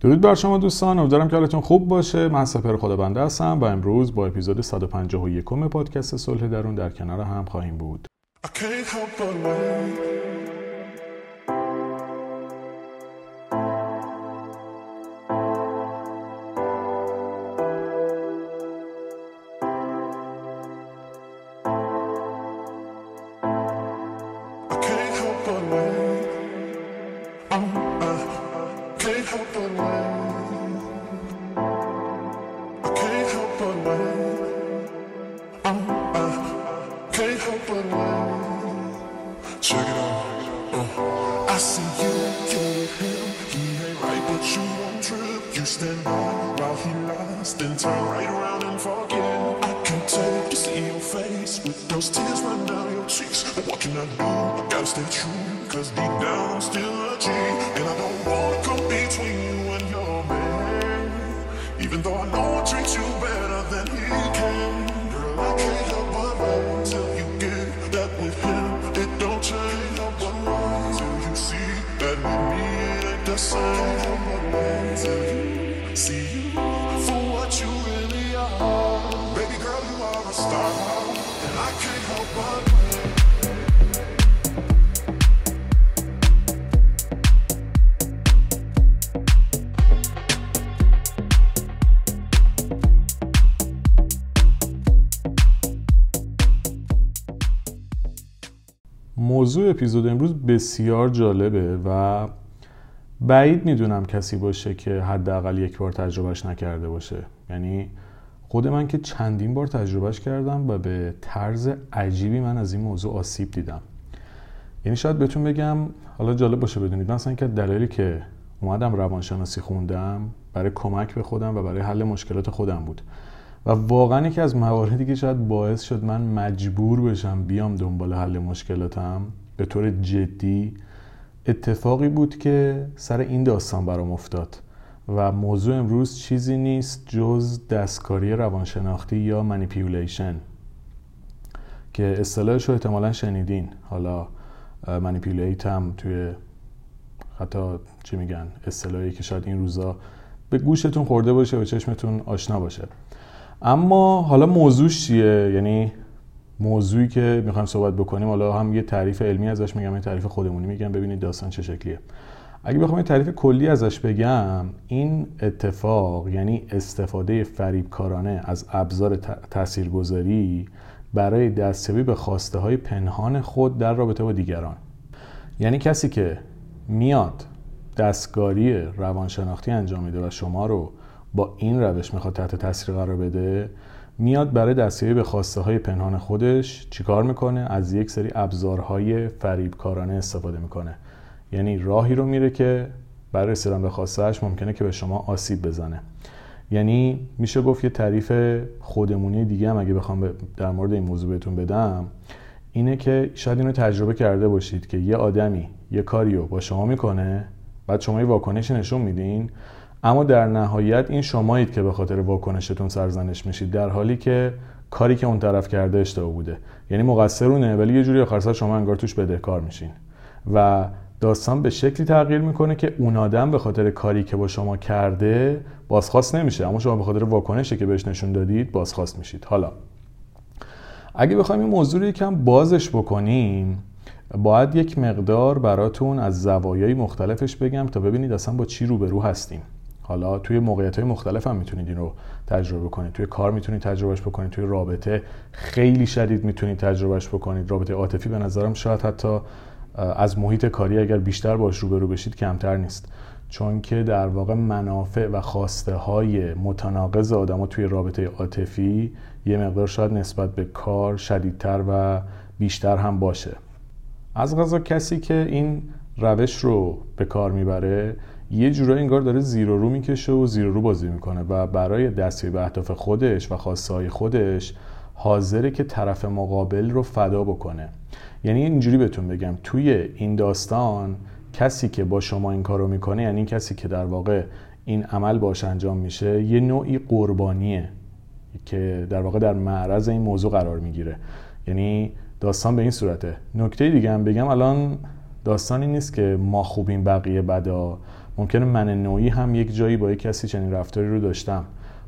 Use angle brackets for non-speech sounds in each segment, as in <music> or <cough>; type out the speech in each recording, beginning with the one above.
درود بر شما دوستان امیدوارم که حالتون خوب باشه. من سپر خدا بنده هستم و امروز با اپیزود 151 پادکست صلح درون در کنار هم خواهیم بود. موضوع اپیزود امروز بسیار جالبه و بعید می‌دونم کسی باشه که حداقل یک بار تجربهش نکرده باشه. یعنی خود من که چندین بار تجربهش کردم و به طرز عجیبی من از این موضوع آسیب دیدم. یعنی شاید بهتون بگم حالا جالب باشه بدونید مثلا که دلایلی که اومدم روانشناسی خوندم برای کمک به خودم و برای حل مشکلات خودم بود. و واقعا یکی از مواردی که شاید باعث شد من مجبور بشم بیام دنبال حل مشکلاتم به طور جدی اتفاقی بود که سر این داستان برام افتاد. و موضوع امروز چیزی نیست جز دستکاری روانشناختی یا منیپیولیشن که اصطلاحش رو احتمالا شنیدین. حالا منیپیولیت هم توی حتی چی میگن اصطلاحی که شاید این روزا به گوشتون خورده باشه و چشمتون آشنا باشه. اما حالا موضوعش چیه؟ یعنی موضوعی که می‌خوایم صحبت بکنیم حالا هم یه تعریف علمی ازش میگم یه تعریف خودمونی میگم ببینید داستان چه شکلیه. اگه بخوام یه تعریف کلی ازش بگم این اتفاق یعنی استفاده فریبکارانه از ابزار تاثیرگذاری برای دستیابی به خواسته های پنهان خود در رابطه با دیگران. یعنی کسی که میاد دستکاری روانشناختی انجام میده و شما رو با این روش می‌خواد تحت تاثیر قرار بده میاد برای دستیابی به خواسته های پنهان خودش چیکار می‌کنه؟ از یک سری ابزارهای فریبکارانه استفاده می‌کنه. یعنی راهی رو میره که برای رسیدن به خواستهش ممکنه که به شما آسیب بزنه. یعنی میشه گفت یه تعریف خودمونی دیگه هم اگه بخوام در مورد این موضوع بهتون بدم اینه که شاید اینو تجربه کرده باشید که یه آدمی یه کاریو با شما می‌کنه بعد شما یه واکنشی نشون میدین اما در نهایت این شمایید که به خاطر واکنشتون سرزنش میشید در حالی که کاری که اون طرف کرده اشتباه بوده. یعنی مقصرونه ولی یه جوری آخر شما انگار توش بدهکار میشین. و داستان به شکلی تغییر می‌کنه که اون آدم به خاطر کاری که با شما کرده بازخواست نمیشه. اما شما به خاطر واکنشی که بهش نشون دادید بازخواست میشید. حالا اگه بخوایم این موضوع رو یکم بازش بکنیم باید یک مقدار براتون از زوایای مختلفش بگم تا ببینید اصلا با چی روبرو هستیم. حالا توی موقعیت های مختلف هم می‌تونید این رو تجربه کنید توی کار می‌تونید تجربهش بکنید. توی رابطه خیلی شدید می‌تونید تجربهش بکنید. رابطه عاطفی به نظرم شاید حتی از محیط کاری اگر بیشتر باش روبرو بشید کمتر نیست. چون که در واقع منافع و خواسته های متناقض آدم توی رابطه عاطفی یه مقدار شاید نسبت به کار شدیدتر و بیشتر هم باشه. از غذا کسی که این روش رو به کار می‌بره یه جورایی انگار داره زیر رو می‌کشه و زیر رو بازی می‌کنه و برای دستیابی به اهداف خودش و خواسته های خودش حاضره که طرف مقابل رو فدا بکنه. یعنی اینجوری بهتون بگم توی این داستان کسی که با شما این کارو می‌کنه یعنی کسی که در واقع این عمل باش انجام میشه یه نوعی قربانیه که در واقع در معرض این موضوع قرار می‌گیره. یعنی داستان به این صورته. نکته دیگه هم بگم الان داستانی نیست که ما خوبیم بقیه بدا. ممکنه من نوعی هم یک جایی با یک کسی چنین رفتاری رو داشتم.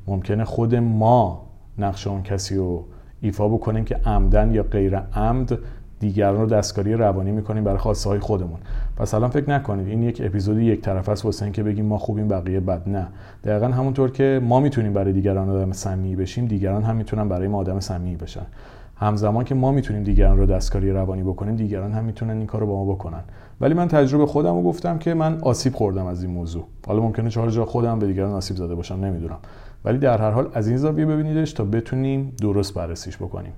ممکنه خود ما نقش اون کسی رو ایفا بکنیم که عمدن یا غیر عمد دیگران رو دستکاری روانی می‌کنیم برای خواسته های خودمون. پس الان فکر نکنید این یک اپیزود یک طرف است واسه اینکه بگیم ما خوبیم بقیه بد. نه. دقیقا همونطور که ما می‌تونیم برای دیگران آدم صمیمی بشیم دیگران هم می‌تونن برای ما آدم صمیمی بشن. همزمان که ما می‌تونیم دیگران رو دستکاری روانی بکنیم دیگران هم می‌تونن این کار رو با ما بکنن. ولی من تجربه خودم رو گفتم که من آسیب خوردم از این موضوع. حالا ممکنه چهار جا خودم به دیگران آسیب زده باشم نمی‌دونم. ولی در هر حال از این زاویه ببینیدش تا بتونیم درست بررسیش بکنیم.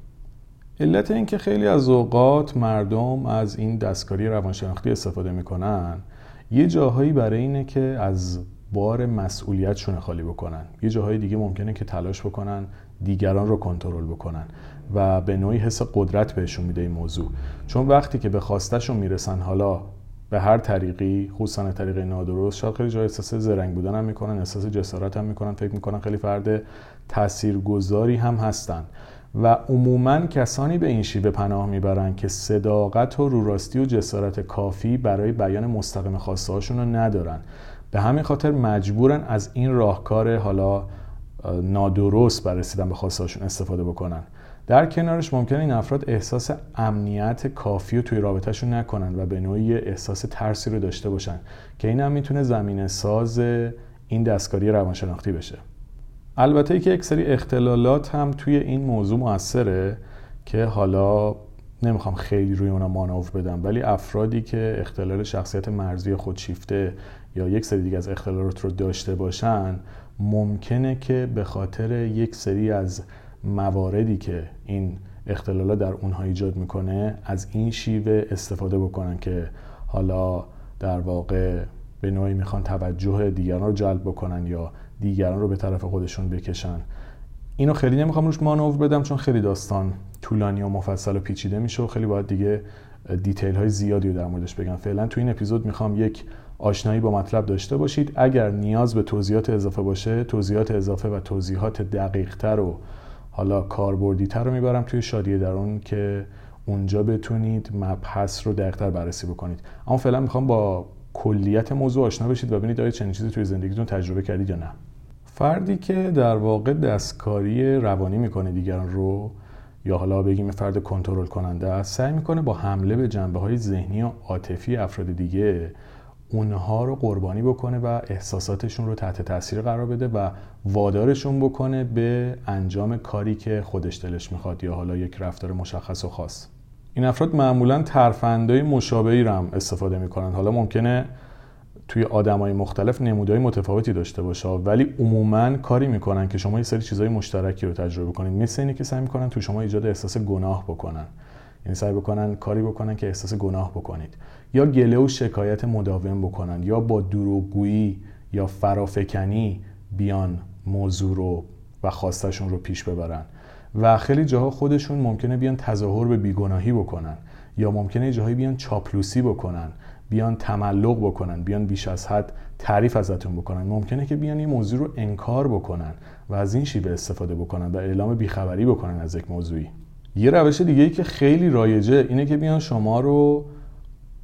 علت اینکه خیلی از اوقات مردم از این دستکاری روانشناختی استفاده می‌کنن یه جاهایی برای اینه که از بار مسئولیتشون خالی بکنن. یه جاهای دیگه ممکنه که تلاش بکنن دیگران رو کنترل بکنن و به نوعی حس قدرت بهشون میده این موضوع. چون وقتی که به خواستشون می‌رسن حالا به هر طریقی خصوصا طریق نادرست شاید خیلی جای احساس زرنگ بودن هم می‌کنن احساس جسارت هم می‌کنن فکر می‌کنن خیلی فرد تاثیرگذاری هم هستن. و عموما کسانی به این شیوه پناه می‌برن که صداقت و روراستی و جسارت کافی برای بیان مستقیم خواسته هاشون رو ندارن به همین خاطر مجبورن از این راهکار حالا نادرست برای رسیدن به خواسته هاشون استفاده بکنن. در کنارش ممکنه این افراد احساس امنیت کافی رو توی رابطهشون نکنن و به نوعی احساس ترسی رو داشته باشن که این هم می‌تونه زمینه ساز این دستکاری روانشناختی بشه. البته که یک سری اختلالات هم توی این موضوع موثره که حالا نمی‌خوام خیلی روی اونا مانور بدم ولی افرادی که اختلال شخصیت مرزی خودشیفته یا یک سری دیگه از اختلالات رو داشته باشن ممکنه که به خاطر یک سری از مواردی که این اختلالات در اونها ایجاد می‌کنه از این شیوه استفاده بکنن که حالا در واقع به نوعی می‌خوان توجه دیگران رو جلب بکنن یا دیگران رو به طرف خودشون بکشن. اینو خیلی نمی‌خوام روش مانور بدم چون خیلی داستان طولانی و مفصل و پیچیده میشه و خیلی باید دیگه دیتیل های زیادی رو در موردش بگم. فعلا تو این اپیزود می‌خوام یک آشنایی با مطلب داشته باشید. اگر نیاز به توضیحات اضافه باشه توضیحات اضافه و توضیحات دقیقتر و حالا کاربردیتر رو می‌برم توی شادی درون که اونجا بتونید مبحث رو دقیقتر بررسی بکنید. اما فعلا می‌خوام با کلیت موضوع آشنا بشید و ببینید آیا چنین چیزی توی زندگیتون تجربه کردید یا نه. فردی که در واقع دستکاری روانی می‌کنه دیگران رو یا حالا بگیم فرد کنترل کننده سعی می‌کنه با حمله به جنبه های ذهنی و عاطفی افراد دیگه اونها رو قربانی بکنه و احساساتشون رو تحت تاثیر قرار بده و وادارشون بکنه به انجام کاری که خودش دلش می‌خواد یا حالا یک رفتار مشخص و خاص. این افراد معمولا ترفندهای مشابهی رو هم استفاده می‌کنن. حالا ممکنه توی آدمای مختلف نمودهای متفاوتی داشته باشه ولی عموما کاری می‌کنن که شما یه سری چیزهای مشترکی رو تجربه کنید مثل اینی که سعی می‌کنن تو شما ایجاد احساس گناه بکنن. یعنی سعی بکنن کاری بکنن که احساس گناه بکنید. یا گله و شکایت مداوم بکنن یا با دروغگویی یا فرافکنی بیان موضوع رو و خواستشون رو پیش ببرن. و خیلی جاها خودشون ممکنه بیان تظاهر به بیگناهی بکنن یا ممکنه جاهایی بیان چاپلوسی بکنن. بیان تملق بکنن بیان بیش از حد تعریف ازتون بکنن. ممکنه که بیان این موضوع رو انکار بکنن و از این شیوه استفاده بکنن و اعلام بیخبری بکنن از یک موضوعی. یه روش دیگه ای که خیلی رایجه اینه که بیان شما رو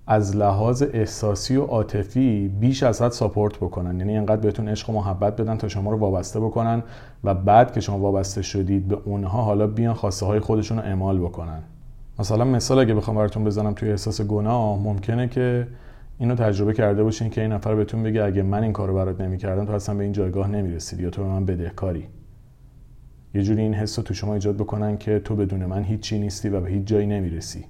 از لحاظ احساسی و عاطفی بیش از حد ساپورت بکنن. یعنی انقدر بهتون عشق و محبت بدن تا شما رو وابسته بکنن و بعد که شما وابسته شدید به اونها حالا بیان خواسته های خودشون رو اعمال بکنن. مثلا مثال اگه بخوام براتون بزنم توی احساس گناه ممکنه که اینو تجربه کرده باشین که این نفر بهتون بگه اگه من این کارو برات نمی‌کردم تو اصلا به این جایگاه نمی‌رسید یا تو به من بدهکاری. یه جوری این حس رو تو شما ایجاد بکنن که تو بدون من هیچی نیستی و به هیچ جایی نمی‌رسی.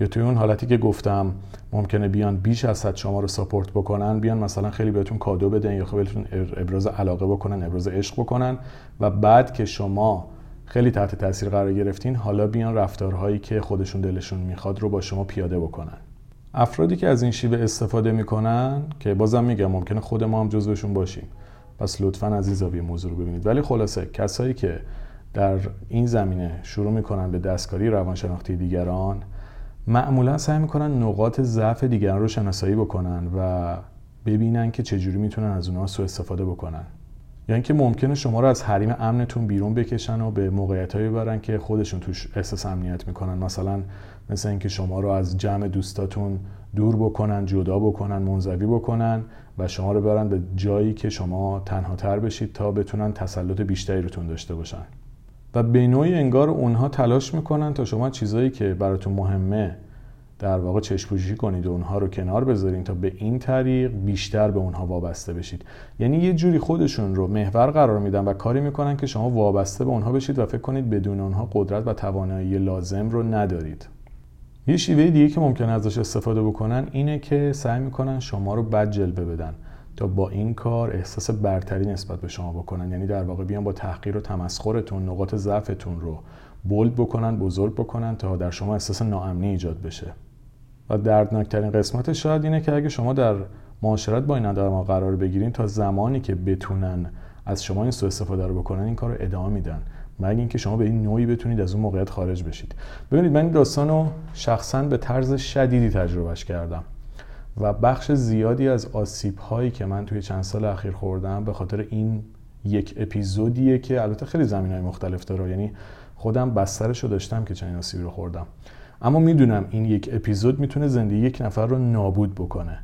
یا توی اون حالتی که گفتم ممکنه بیان بیش از حد شما رو ساپورت بکنن بیان مثلا خیلی بهتون کادو بدن یا خیلی بهتون ابراز علاقه بکنن ابراز عشق بکنن و بعد که شما خیلی تحت تاثیر قرار گرفتین. حالا بیان رفتارهایی که خودشون دلشون می‌خواد رو با شما پیاده بکنن. افرادی که از این شیوه استفاده می‌کنن که بازم میگم ممکنه خود ما هم جزوشون باشیم. پس لطفا از این زاویه موضوع رو ببینید. ولی خلاصه کسایی که در این زمینه شروع می‌کنن به دستکاری روانشناختی دیگران معمولا سعی می‌کنن نقاط ضعف دیگران رو شناسایی بکنن و ببینن که چجوری می‌تونن از اونها سوء استفاده بکنن. یا اینکه ممکنه شما رو از حریم امنتون بیرون بکشن و به موقعیتهایی ببرن که خودشون توش احساس امنیت می‌کنن. مثلا مثل اینکه شما رو از جمع دوستاتون دور بکنن جدا بکنن منزوی بکنن و شما رو ببرن به جایی که شما تنها تر بشید تا بتونن تسلط بیشتری روتون داشته باشن. و به نوعی انگار اونها تلاش می‌کنن تا شما چیزایی که براتون مهمه در واقع چشپوشی کنید و اونها رو کنار بذارین تا به این طریق بیشتر به اونها وابسته بشید. یعنی یه جوری خودشون رو محور قرار میدن و کاری می‌کنن که شما وابسته به اونها بشید و فکر کنید بدون اونها قدرت و توانایی لازم رو ندارید. یه شیوه دیگه که ممکن ازش استفاده بکنن اینه که سعی می‌کنن شما رو بد جلوه بدن تا با این کار احساس برتری نسبت به شما بکنن. یعنی در واقع بیان با تحقیر و تمسخرتون نقاط ضعفتون رو بولد بکنن بزرگ بکنن تا در شما احساس ناامنی ایجاد بشه. و دردناکترین قسمت شاید اینه که اگه شما در معاشرت با این آدما قرار بگیرین تا زمانی که بتونن از شما این سوء استفاده رو بکنن این کار رو ادامه میدن. مگه اینکه شما به این نوعی بتونید از اون موقعیت خارج بشید. ببینید من این داستان رو شخصا به طرز شدیدی تجربهش کردم و بخش زیادی از آسیب هایی که من توی چند سال اخیر خوردم به خاطر این یک اپیزودیه که البته خیلی زمین های مختلف داره. یعنی خودم بسترش رو داشتم که چنین آسیبی رو خوردم. اما می‌دونم این یک اپیزود می‌تونه زندگی یک نفر رو نابود بکنه.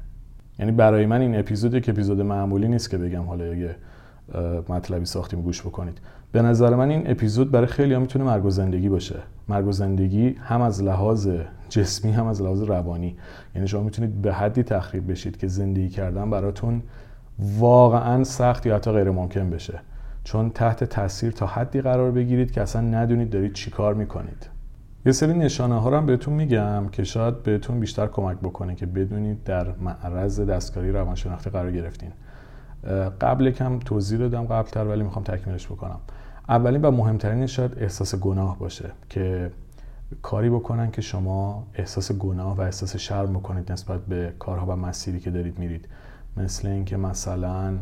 یعنی برای من این اپیزود یک اپیزود معمولی نیست که بگم حالا یه مطلبی ساختیم گوش بکنید. به نظر من این اپیزود برای خیلی ها می‌تونه مرگ و زندگی باشه. مرگ و زندگی هم از لحاظ جسمی هم از لحاظ روانی. یعنی شما می‌تونید به حدی تخریب بشید که زندگی کردن براتون واقعا سخت یا حتی غیر ممکن بشه. چون تحت تاثیر تا حدی قرار بگیرید که اصلا ندونید دارید چیکار می‌کنید. یه سری نشانه ها رو هم بهتون میگم که شاید بهتون بیشتر کمک بکنه که بدونید در معرض دستکاری روانشناختی قرار گرفتین. قبل کم توضیح دادم قبلتر ولی می‌خوام تکمیلش بکنم. اولین و مهمترین شاید احساس گناه باشه که کاری بکنن که شما احساس گناه و احساس شرم بکنید نسبت به کارها و مسیری که دارید میرید. مثل اینکه مثلا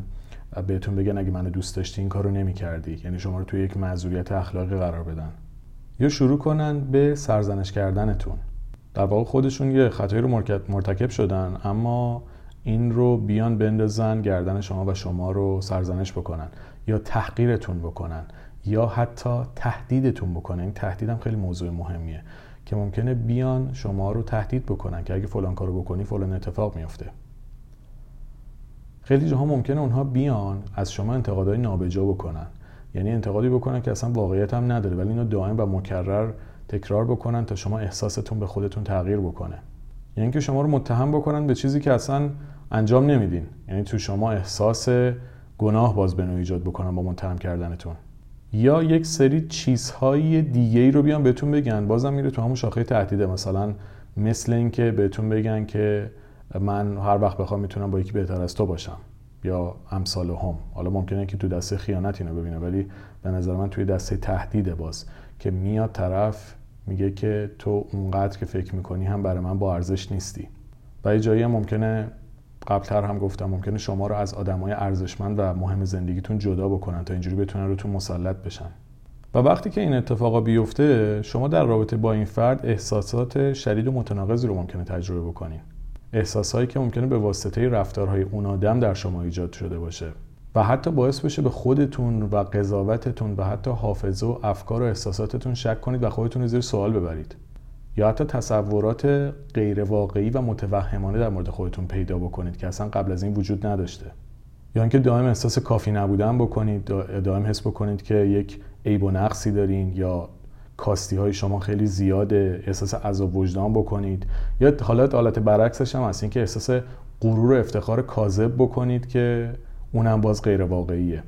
بهتون بگن اگه منو دوست داشتی این کارو نمی‌کردی. یعنی شما رو توی یک معذوریت اخلاقی قرار بدن. یا شروع کنن به سرزنش کردنتون. در واقع خودشون یه خطایی رو مرتکب شدن اما این رو بیان بندازن گردن شما و شما رو سرزنش بکنن یا تحقیرتون بکنن یا حتی تهدیدتون بکنن. این تهدیدم خیلی موضوع مهمیه که ممکنه بیان شما رو تهدید بکنن که اگه فلان کارو بکنی فلان اتفاق میفته. خیلی جاها ممکنه اونها بیان از شما انتقادهای نابجا بکنن. یعنی انتقادی بکنن که اصلا واقعیت هم نداره ولی اینو دائم و مکرر تکرار بکنن تا شما احساستون به خودتون تغییر بکنه. یعنی که شما رو متهم بکنن به چیزی که اصلا انجام نمیدین. یعنی تو شما احساس گناه باز به ایجاد بکنن با متهم کردنتون. یا یک سری چیزهای دیگه ای رو بیان بهتون بگن. بازم میره تو همون شاخه تهدیده. مثلا مثل اینکه بهتون بگن که من هر وقت بخوام می‌تونم با یکی بهتر از تو باشم. یا امثال هم. حالا ممکنه که تو دسته خیانت اینو ببینه ولی به نظر من توی دسته تهدیده باز که میاد طرف میگه که تو اونقدر که فکر می‌کنی هم برای من با ارزش نیستی. و یه جایی ممکنه قبلتر هم گفتم ممکنه شما رو از آدمای ارزشمند و مهم زندگیتون جدا بکنن تا اینجوری بتونن روتون مسلط بشن. و وقتی که این اتفاقا بیفته شما در رابطه با این فرد احساسات شدید و متناقضی رو ممکنه تجربه بکنین. احساسهایی که ممکنه به واسطه رفتارهای اون آدم در شما ایجاد شده باشه. و حتی باعث بشه به خودتون و قضاوتتون و حتی حافظه و افکار و احساساتتون شک کنید و خودتون رو زیر سوال ببرید. یا حتی تصورات غیر واقعی و متوهمانه در مورد خودتون پیدا بکنید که اصلا قبل از این وجود نداشته. یا اینکه دائم احساس کافی نبودن بکنید دائم حس بکنید که یک عیب و نقصی دارین یا کاستی های شما خیلی زیاده احساس عذاب وجدان بکنید. یا حالت حالت برعکسش هم هست اینکه احساس غرور و افتخار کاذب بکنید که اونم باز غیر واقعیه.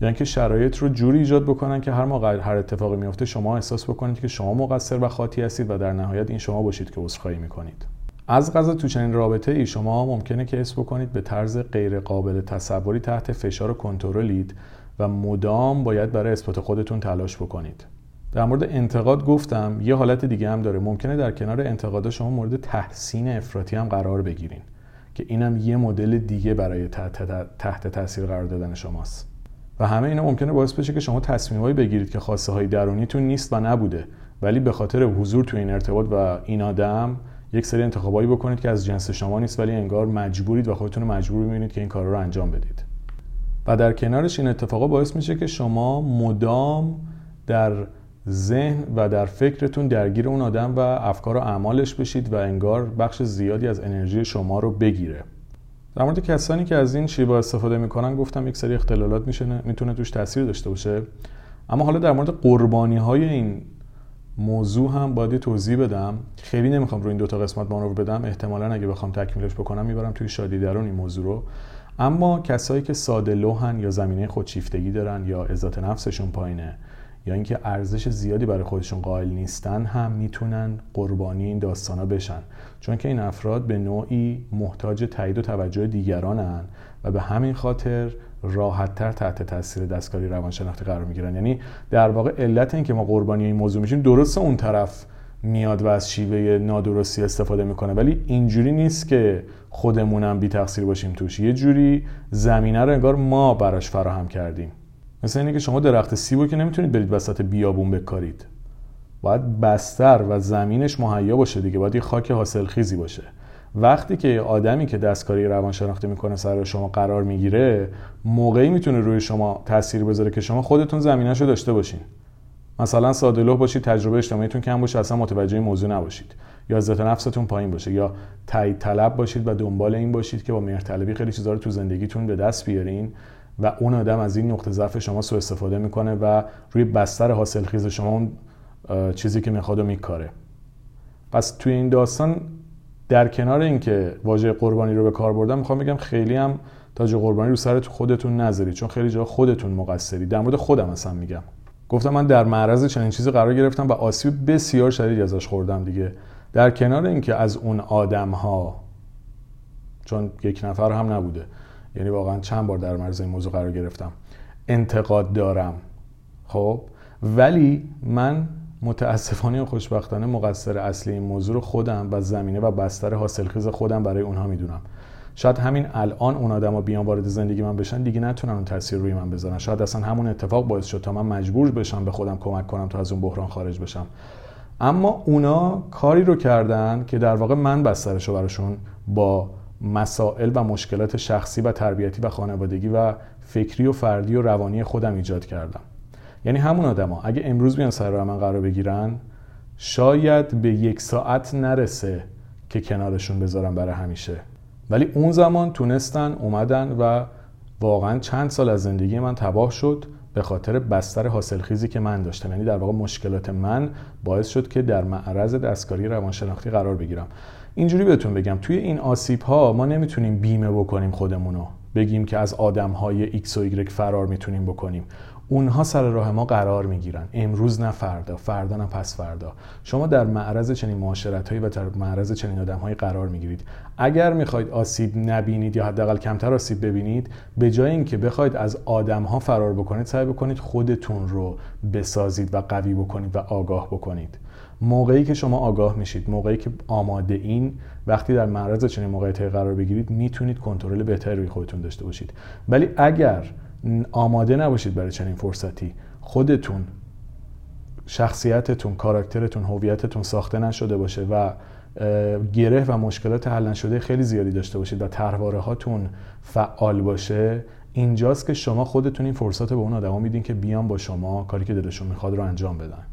یعنی که شرایط رو جوری ایجاد بکنن که هر موقع هر اتفاقی میفته شما احساس بکنید که شما مقصر و خاطی هستید و در نهایت این شما باشید که عذرخواهی می‌کنید. از غذا تو چنین رابطه ای شما ممکنه که حس بکنید به طرز غیر قابل تصوری تحت فشار و کنترلید و مدام باید برای اثبات خودتون تلاش بکنید. در مورد انتقاد گفتم یه حالت دیگه هم داره. ممکنه در کنار انتقاد شما مورد تحسین افراطی هم قرار بگیرین که اینم یه مدل دیگه برای تحت, تاثیر قرار دادن شماست. و همه اینا ممکنه باعث بشه که شما تصمیمایی بگیرید که خواسته های درونیتون نیست و نبوده ولی به خاطر حضور تو این ارتباط و این آدم یک سری انتخابایی بکنید که از جنس شما نیست ولی انگار مجبورید و خودتون رو مجبور می‌بینید که این کار رو انجام بدید. و در کنارش این اتفاقا باعث میشه که شما مدام در ذهن و در فکرتون درگیر اون آدم و افکار و اعمالش بشید و انگار بخش زیادی از انرژی شما رو بگیره. در مورد کسانی که از این شیوا استفاده می‌کنن گفتم یک سری اختلالات میشه می‌تونه توش تاثیر داشته باشه. اما حالا در مورد قربانی های این موضوع هم باید توضیح بدم. خیلی نمی‌خوام رو این دوتا قسمت مانور بدم. احتمالا اگه بخوام تکمیلش بکنم می‌برم توی شادی درون این موضوع رو. اما کسایی که ساده لوحن یا زمینه خودشیفتگی دارن یا عزت نفسشون پایینه یا اینکه ارزش زیادی برای خودشون قائل نیستن هم می‌تونن قربانی این داستانا بشن. چون که این افراد به نوعی محتاج تایید و توجه دیگرانن و به همین خاطر راحتتر تحت تاثیر دستکاری روانشناختی قرار می‌گیرن. یعنی در واقع علت این که ما قربانی این موضوع میشیم درست اون طرف میاد و از شیوه نادرستی استفاده می‌کنه. ولی اینجوری نیست که خودمونم بی تقصیر باشیم توش. یه جوری زمینه رو انگار ما براش فراهم کردیم. مثل اینه که شما درخت سیبو که نمی‌تونید برید وسط بیابون بکارید. باید بستر و زمینش مهیا باشه دیگه باید یه خاک حاصلخیزی باشه. وقتی که آدمی که دستکاری روانشناختی می‌کنه سر شما قرار می‌گیره موقعی می‌تونه روی شما تاثیر بذاره که شما خودتون زمینش رو داشته باشین. مثلا ساده باشید تجربه اجتماعیتون کم باشه اصلا متوجه موضوع نباشید. یا عزت نفستون پایین باشه یا تایید طلب باشید و دنبال این باشید که با مهرطلبی خیلی چیزا رو تو زندگیتون به دست بیارین. و اون آدم از این نقطه ضعف شما سوء استفاده می‌کنه و روی بستر حاصلخیز شما اون چیزی که می‌خواد و میکاره. پس توی این داستان در کنار اینکه واژه قربانی رو به کار بردم می‌خوام بگم خیلی هم تاج قربانی رو سر خودتون نذارید چون خیلی جا خودتون مقصری. در مورد خودم اصلا میگم. گفتم من در معرض چنین چیزی قرار گرفتم و آسیب بسیار شدیدی ازش خوردم دیگه. در کنار اینکه از اون آدم ها چون یک نفر هم نبوده یعنی واقعا چند بار در معرض این موضوع قرار گرفتم. انتقاد دارم. خب؟ ولی من متاسفانه یا خوشبختانه مقصر اصلی این موضوع رو خودم و زمینه و بستر حاصلخیز خودم برای اونها می‌دونم. شاید همین الان اون آدما بیان وارد زندگی من بشن دیگه نتونن اون تاثیر روی من بذارن. شاید اصلا همون اتفاق باعث شد تا من مجبور بشم به خودم کمک کنم تا از اون بحران خارج بشم. اما اونا کاری رو کردن که در واقع من بسترش رو براشون با مسائل و مشکلات شخصی و تربیتی و خانوادگی و فکری و فردی و روانی خودم ایجاد کردم. یعنی همون آدما اگه امروز بیان سر من قرار بگیرن شاید به یک ساعت نرسه که کنارشون بذارم برای همیشه. ولی اون زمان تونستن اومدن و واقعا چند سال از زندگی من تباه شد به خاطر بستر حاصلخیزی که من داشتم. یعنی در واقع مشکلات من باعث شد که در معرض دستکاری روانشناختی قرار بگیرم. اینجوری بهتون بگم توی این آسیب ها ما نمی‌تونیم بیمه بکنیم خودمونو. بگیم که از آدم های X و Y فرار می‌تونیم بکنیم. اونها سر راه ما قرار می‌گیرن. امروز نه فردا فردا نه پس فردا. شما در معرض چنین معاشرت هایی و در معرض چنین آدم هایی قرار می‌گیرید. اگر می‌خواید آسیب نبینید یا حداقل کمتر آسیب ببینید به جای اینکه بخواید از آدم ها فرار بکنید سعی بکنید خودتون رو بسازید و قوی بکنید و آگاه بکنید. موقعی که شما آگاه میشید موقعی که آماده این وقتی در معرض چنین موقعیتی قرار بگیرید می‌تونید کنترل بهتری روی خودتون داشته باشید. ولی اگر آماده نباشید برای چنین فرصتی خودتون شخصیتتون کاراکترتون هویتتون ساخته نشده باشه و گره و مشکلات حل نشده خیلی زیادی داشته باشید و طرحواره هاتون فعال باشه اینجاست که شما خودتون این فرصت به اون آدما میدین که بیان با شما کاری که دلشون می‌خواد رو انجام بدن.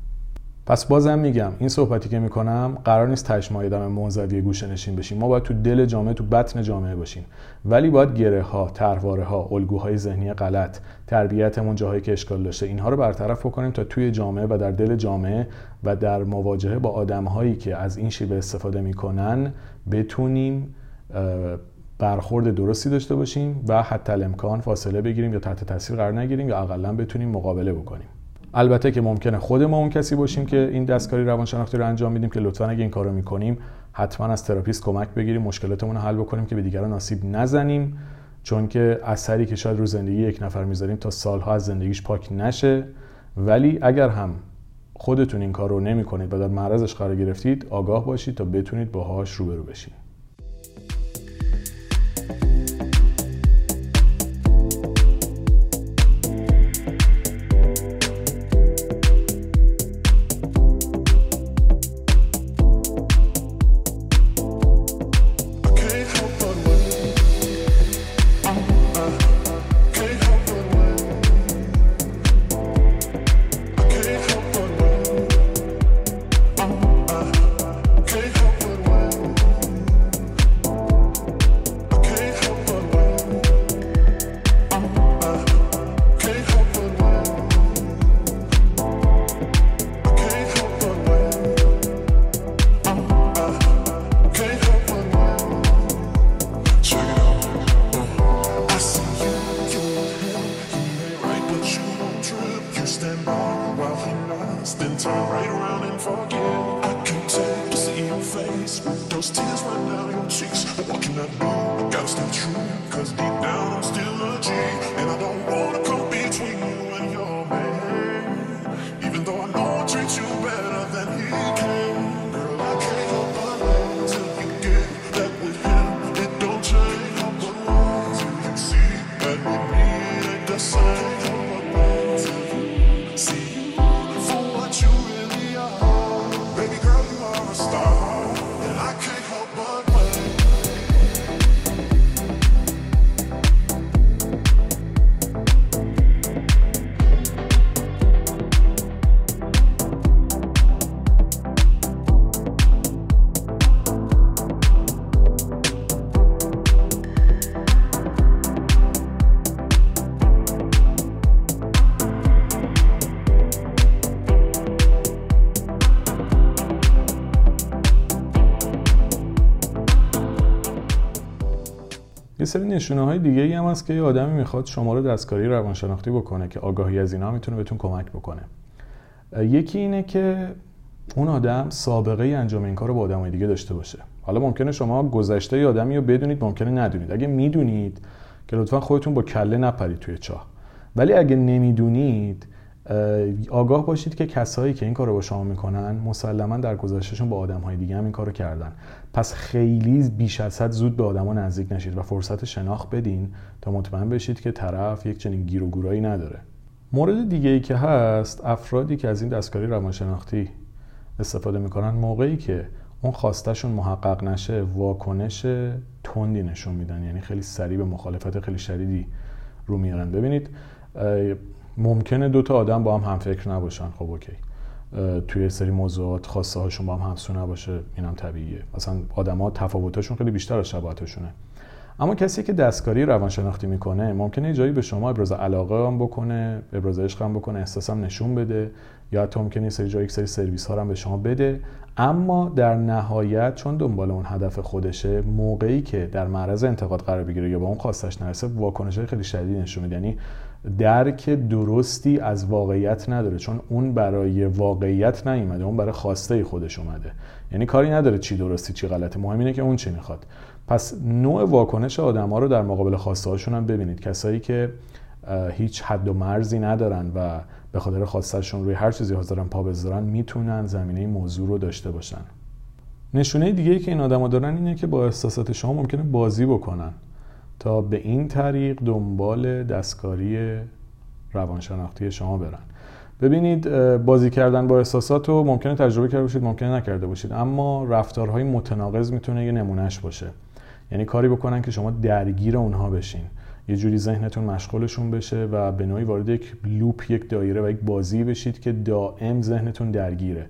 پس بازم میگم این صحبتی که می‌کنم قرار نیست تش دم موزوی گوشه نشین بشیم. ما باید تو دل جامعه تو بطن جامعه باشیم. ولی باید گره ها طرحواره ها الگوهای ذهنی غلط تربیتمون جاهایی که اشکال داشته اینها رو برطرف بکنیم تا توی جامعه و در دل جامعه و در مواجهه با آدم هایی که از این شیوه استفاده می‌کنن بتونیم برخورد درستی داشته باشیم و حتی امکان فاصله بگیریم یا تحت تاثیر قرار نگیریم یا اقلا بتونیم مقابله بکنیم. البته که ممکنه خود ما اون کسی باشیم که این دستکاری روانشناختی رو انجام میدیم که لطفا اگه این کارو می‌کنیم حتما از تراپیست کمک بگیریم مشکلاتمون رو حل بکنیم که به دیگران آسیب نزنیم. چون که اثری که شاید رو زندگی یک نفر می‌ذاریم تا سالها از زندگیش پاک نشه. ولی اگر هم خودتون این کار رو نمی کنید و در معرضش قرار گرفتید آگاه باشید تا بتونید باهاش روبرو بشید. سری نشونه های دیگه ای هم هست که یه آدمی می‌خواد شما رو دستکاری روانشناختی بکنه که آگاهی از اینا می‌تونه بهتون کمک بکنه. یکی اینه که اون آدم سابقه ای انجام این کار رو با آدمای دیگه داشته باشه. حالا ممکنه شما گذشته آدمی رو بدونید ممکنه ندونید. اگه می‌دونید که لطفا خودتون با کله نپرید توی چاه. ولی اگه نمی‌دونید آگاه باشید که کسایی که این کار رو با شما می‌کنن مسلما در گذشتهشون با آدم های دیگه هم این کارو کردن. پس خیلی بیش از حد زود به آدما نزدیک نشید و فرصت شناخت بدین تا مطمئن بشید که طرف یک چنین گیر و گورایی نداره. مورد دیگه ای که هست افرادی که از این دستکاری روانشناختی استفاده می‌کنن موقعی که اون خواستشون محقق نشه واکنش تندی نشون میدن. یعنی خیلی سریع به مخالفت خیلی شدیدی رو میارن. ببینید ممکنه دو تا آدم با هم هم فکر نباشن. خب اوکی. توی سری موضوعات خواسته هاشون با هم همسو نباشه اینم طبیعیه. مثلا آدما تفاوتاشون خیلی بیشتر از شباهتشونه. اما کسی که دستکاری روانشناختی می‌کنه ممکنه جایی به شما ابراز علاقه هم بکنه ابراز عشق هم بکنه احساس هم نشون بده یا حتی ممکنه سری جایی سری سرویس ها هم به شما بده. اما در نهایت چون دنبال اون هدف خودشه موقعی که در معرض انتقاد قرار بگیره یا با اون خواستش نرسه واکنش خیلی شدید نشون میده. یعنی درک درستی از واقعیت نداره چون اون برای واقعیت نیومده اون برای خواسته خودش اومده. یعنی کاری نداره چی درستی چی غلطه مهم اینه که اون چی می‌خواد. پس نوع واکنش آدم ها رو در مقابل خواسته هاشون هم ببینید. کسایی که هیچ حد و مرزی ندارن و به خاطر خواستشون روی هر چیزی حاضرن پا بذارن می‌تونن زمینه موضوع رو داشته باشن. نشونه دیگه ای که این آدما دارن اینه که با احساسات شما ممکنه بازی بکنن. تا به این طریق دنبال دستکاری روانشناختی شما برن. ببینید بازی کردن با احساسات رو ممکنه تجربه کرده باشید ممکنه نکرده باشید اما رفتارهای متناقض می‌تونه یه نمونهش باشه. یعنی کاری بکنن که شما درگیر اونها بشین. یه جوری ذهنتون مشغولشون بشه و به نوعی وارد یک لوپ یک دایره و یک بازی بشید که دائم ذهنتون درگیره.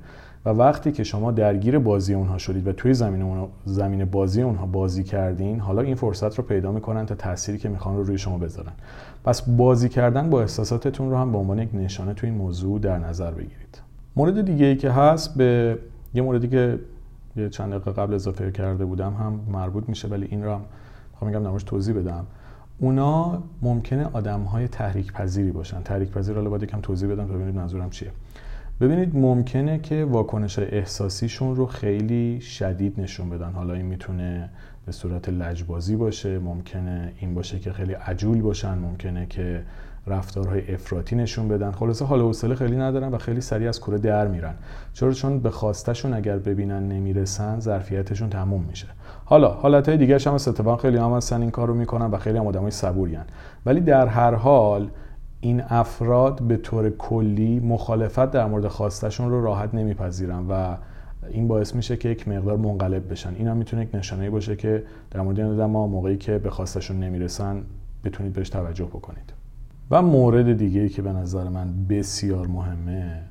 و وقتی که شما درگیر بازی اونها شدید و توی زمین, اونها زمین بازی اونها بازی کردین حالا این فرصت رو پیدا می‌کنن تا تأثیری که می‌خوان رو روی شما بذارن. پس بازی کردن با احساساتتون رو هم به عنوان یک نشانه توی این موضوع در نظر بگیرید. مورد دیگه ای که هست به یه موردی که یه چند دقیقه قبل اضافه کرده بودم هم مربوط میشه ولی این رو هم می‌خوام میگم توضیح بدم. اونا ممکنه آدم های تحریک پذیری باشن. تحریک پذیر حالا باید یکم توضیح بدم تا ببینید منظورم چیه. ببینید ممکنه که واکنش احساسیشون رو خیلی شدید نشون بدن. حالا این می‌تونه به صورت لجبازی باشه ممکنه این باشه که خیلی عجول باشن ممکنه که رفتارهای افراطی نشون بدن. خلاصه حال حوصله خیلی ندارن و خیلی سریع از کوره در میرن. چرا؟ چون به خواستشون اگر ببینن نمی‌رسن ظرفیتشون تموم میشه. حالا حالتهای دیگه هم اتفاق خیلی هم هستن این کار می‌کنن و خیلی هم آدمای صبوری ولی در هر حال این افراد به طور کلی مخالفت در مورد خواستشون رو راحت نمیپذیرن و این باعث میشه که یک مقدار منقلب بشن. این هم می‌تونه یک نشانه باشه که در مورد این ما موقعی که به خواستشون نمی‌رسن بتونید بهش توجه بکنید. و مورد دیگه که به نظر من بسیار مهمه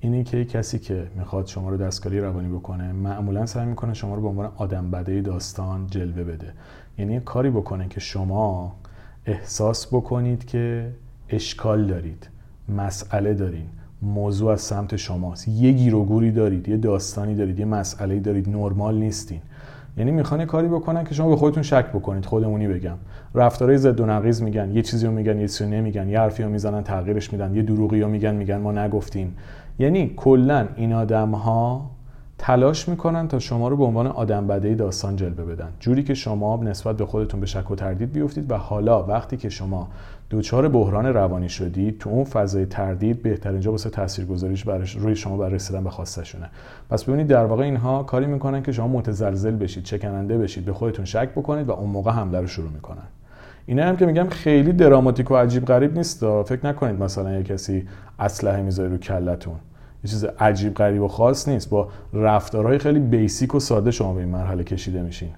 اینه که کسی که می‌خواد شما رو دستکاری روانی بکنه معمولا سعی می‌کنه شما رو به عنوان آدم بده داستان جلوه بده. یعنی کاری بکنه که شما احساس بکنید که اشکال دارید مسئله دارین موضوع از سمت شماست. یه گیروگوری دارید یه داستانی دارید یه مسئله دارید نرمال نیستین. یعنی می‌خوان کاری بکنن که شما به خودتون شک بکنید خودمونی بگم. رفتارهای ضد و نقیض میگن یه چیزی رو میگن یه چیزی نمیگن یه حرفی رو می‌زنن تغییرش میدن یه دروغی رو میگن میگن ما نگفتیم. یعنی کلا این آدم ها تلاش می‌کنن تا شما رو به عنوان آدم بده داستان جلوه بدن. جوری که شما نسبت به خودتون به شک و تردید بیفتید و حالا وقتی که شما دوچار بحران روانی شدید تو اون فضای تردید بهترین جا واسه تاثیرگذاریش روی شما برای رسیدن به خواستشونه. پس ببینید در واقع اینها کاری می‌کنن که شما متزلزل بشید چکننده بشید به خودتون شک بکنید و اون موقع حمله رو شروع می‌کنن. اینا هم که میگم خیلی دراماتیک و عجیب غریب نیست فکر نکنید مثلا یه کسی اسلحه می‌ذاره رو کلتون. یه چیز عجیب غریب و خاص نیست. با رفتارهای خیلی بیسیک و ساده شما به این مرحله کشیده میشین.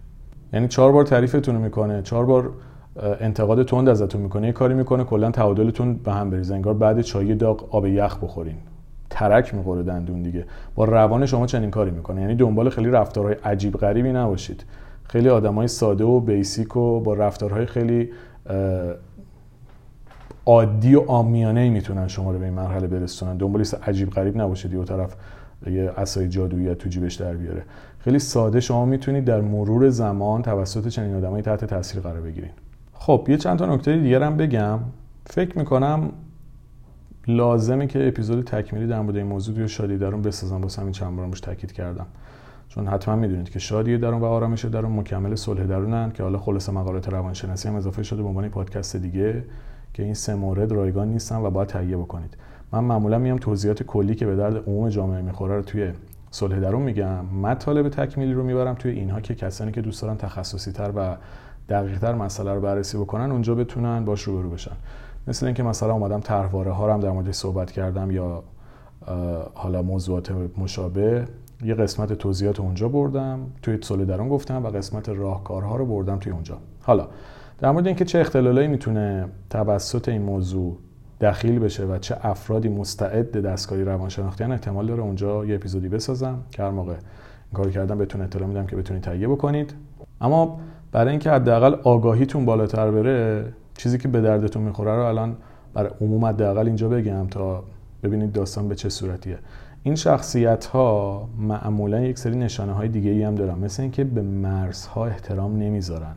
یعنی چهار بار تعریفتون می‌کنه چهار بار انتقاد تند ازتون می‌کنه یه کاری می‌کنه کلا تعادلتون به هم بریزه. انگار بعد چای داغ آب یخ بخورین. ترک می‌خوره دندون دیگه. با روان شما چنین کاری می‌کنه. یعنی دنبال خیلی رفتارهای عجیب غریبی نباشید. خیلی آدمای ساده و بیسیک و با رفتارهای خیلی عادی و آمیانه می‌تونن شما رو به این مرحله برسونن. دنبال عجیب غریب نباشید یه طرف یه اسای جادویی تو جیبش در بیاره. خیلی ساده شما می‌تونید در مرور زمان توسط چنین آدمایی تحت تاثیر قرار بگیرید خب یه چند تا نکته دیگر هم بگم. فکر می‌کنم لازمه که اپیزود تکمیلی در مورد این موضوع توی شادی درون بسازم. واسه همین چند بارم تاکید کردم. چون حتما می‌دونید که شادی درون و آرامش درون مکمل صلح درونن که حالا خلاص مقالات روانشناسی هم اضافه شده به عنوان پادکست دیگه. که این سه مورد رایگان نیستن و باید تهیه بکنید. من معمولا میام توضیحات کلی که به درد عموم جامعه می‌خوره رو توی صلح درون میگم. مطالب تکمیلی رو می‌برم توی اینها که کسانی که دوست دارن تخصصی تر و دقیق تر مسئله رو بررسی بکنن اونجا بتونن باش روبرو بشن. مثل اینکه مثلا اومدم طرحواره ها رو هم در موردش صحبت کردم یا حالا موضوعات مشابه یه قسمت توضیحات اونجا بردم توی صلح درون گفتم و قسمت راهکارها رو بردم توی اونجا. حالا در مورد اینکه چه اختلالایی می‌تونه توسط این موضوع دخیل بشه و چه افرادی مستعد دستکاری روانشناختی احتمال داره اونجا یه اپیزودی بسازم که هر موقع این کار کردم بهتون اطلاع میدم که بتونید تهیه بکنید. اما برای اینکه حداقل آگاهیتون بالاتر بره چیزی که به دردتون می‌خوره رو الان برای عموم حداقل اینجا بگم تا ببینید داستان به چه صورتیه. این شخصیت ها معمولا یک سری نشانه های دیگه ای هم دارن مثل اینکه به مرزها احترام نمی‌ذارن.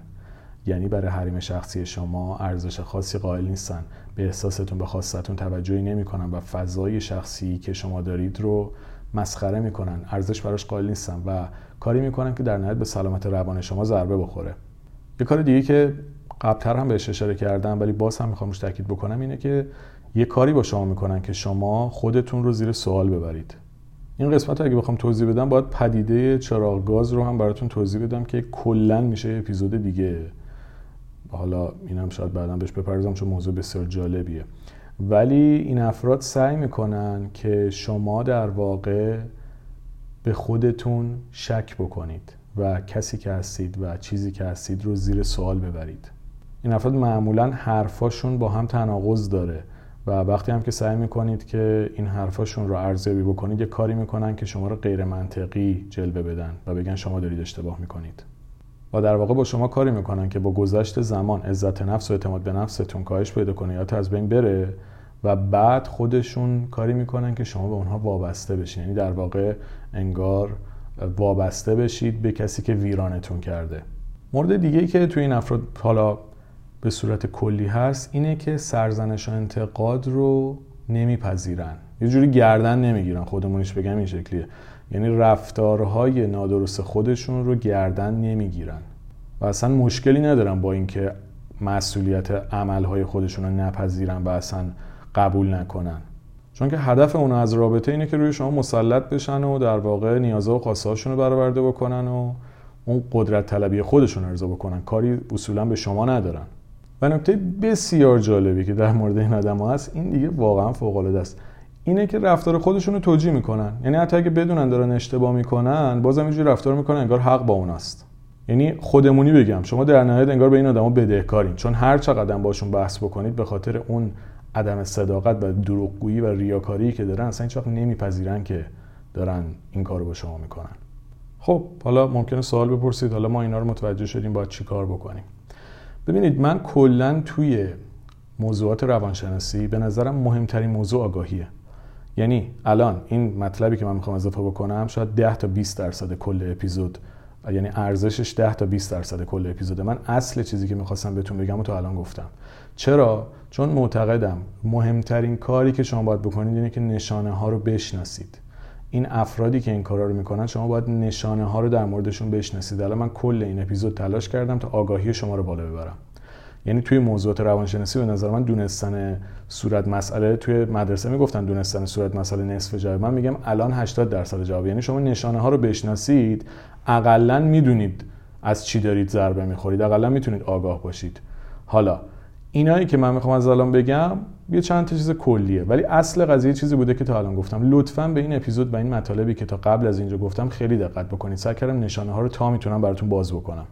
یعنی برای حریم شخصی شما ارزش خاصی قائل نیستن. به احساستون به خواستتون توجهی نمی‌کنن و فضای شخصی که شما دارید رو مسخره می‌کنن. ارزش براش قائل نیستن و کاری می‌کنن که در نهایت به سلامت روان شما ضربه بخوره. یه کار دیگه که قبلتر هم بهش اشاره کردم ولی باز هم می‌خوام تاکید بکنم اینه که یه کاری با شما می‌کنن که شما خودتون رو زیر سوال ببرید. این قسمت اگه بخوام توضیح بدم باید پدیده چراغ گاز رو هم براتون توضیح بدم که کلا میشه اپیزود دیگه حالا اینم شاید بعدا بهش بپردازم چون موضوع بسیار جالبیه. ولی این افراد سعی می‌کنن که شما در واقع به خودتون شک بکنید و کسی که هستید و چیزی که هستید رو زیر سوال ببرید. این افراد معمولا حرفاشون با هم تناقض داره و وقتی هم که سعی می‌کنید که این حرفاشون رو ارزیابی بکنید یه کاری می‌کنن که شما رو غیر منطقی جلوه بدن و بگن شما دارید اشتباه می‌کنید. و در واقع با شما کاری می‌کنن که با گذشت زمان عزت نفس و اعتماد به نفستون کاهش پیدا کنه یا از بین بره و بعد خودشون کاری می‌کنن که شما به اونها وابسته بشین. یعنی در واقع انگار وابسته بشید به کسی که ویرانتون کرده. مورد دیگه ای که توی این افراد حالا به صورت کلی هست اینه که سرزنش و انتقاد رو نمیپذیرن. یه جوری گردن نمی‌گیرن. خودمونش بگم این شکلیه. یعنی رفتارهای نادرست خودشون رو گردن نمی‌گیرن. و اصلا مشکلی ندارن با اینکه مسئولیت عملهای خودشون رو نپذیرن و اصلا قبول نکنن. چون که هدف اون از رابطه اینه که روی شما مسلط بشن و در واقع نیازها و خواسته رو برآورده بکنن و اون قدرت طلبی خودشون ارضا بکنن. کاری اصولا به شما ندارن. و نکته بسیار جالبی که در مورد این آدم هست این دیگه واقعا فوق العاده است. اینه که رفتار خودشون رو توجیه می‌کنن. یعنی حتی اگه بدونن دارن اشتباه می‌کنن بازم اینجوری رفتار می‌کنن انگار حق با اوناست. یعنی خودمونی بگم شما در نهایت انگار به این آدما بدهکارین. چون هر چقدر باشون بحث بکنید به خاطر اون عدم صداقت و دروغگویی و ریاکاری که دارن اصلا هیچ نمیپذیرن که دارن این کارو با شما می‌کنن. خب حالا ممکنه سوال بپرسید. حالا ما اینا رو متوجه شدیم باید چی کار بکنیم. ببینید من کلا توی موضوعات روانشناسی به نظرم مهمترین موضوع آگاهیه. یعنی الان این مطلبی که من می‌خوام اضافه بکنم شاید 10 تا 20 درصد کل اپیزود یعنی ارزشش 10 تا 20 درصد کل اپیزود. من اصل چیزی که می‌خواستم بهتون بگم و تو الان گفتم. چرا؟ چون معتقدم مهمترین کاری که شما باید بکنید اینه که نشانه ها رو بشناسید. این افرادی که این کارا رو می‌کنن شما باید نشانه ها رو در موردشون بشناسید. الان من کل این اپیزود تلاش کردم تا آگاهی شما رو بالا ببرم. یعنی توی موضوعات روانشناسی به نظر من دونستن صورت مسئله توی مدرسه می‌گفتن دونستن صورت مسئله نصف جواب. من میگم الان 80 درصد جواب. یعنی شما نشانه ها رو بشناسید اقلا می‌دونید از چی دارید ضربه می‌خورید اقلا می‌تونید آگاه باشید. حالا اینایی که من می‌خوام از الان بگم یه چند تا چیز کلیه. ولی اصل قضیه چیزی بوده که تا الان گفتم. لطفا به این اپیزود و این مطالبی که تا قبل از اینجا گفتم خیلی دقت بکنید. سعی کردم نشانه ها رو تا می‌تونم براتون باز بکنم.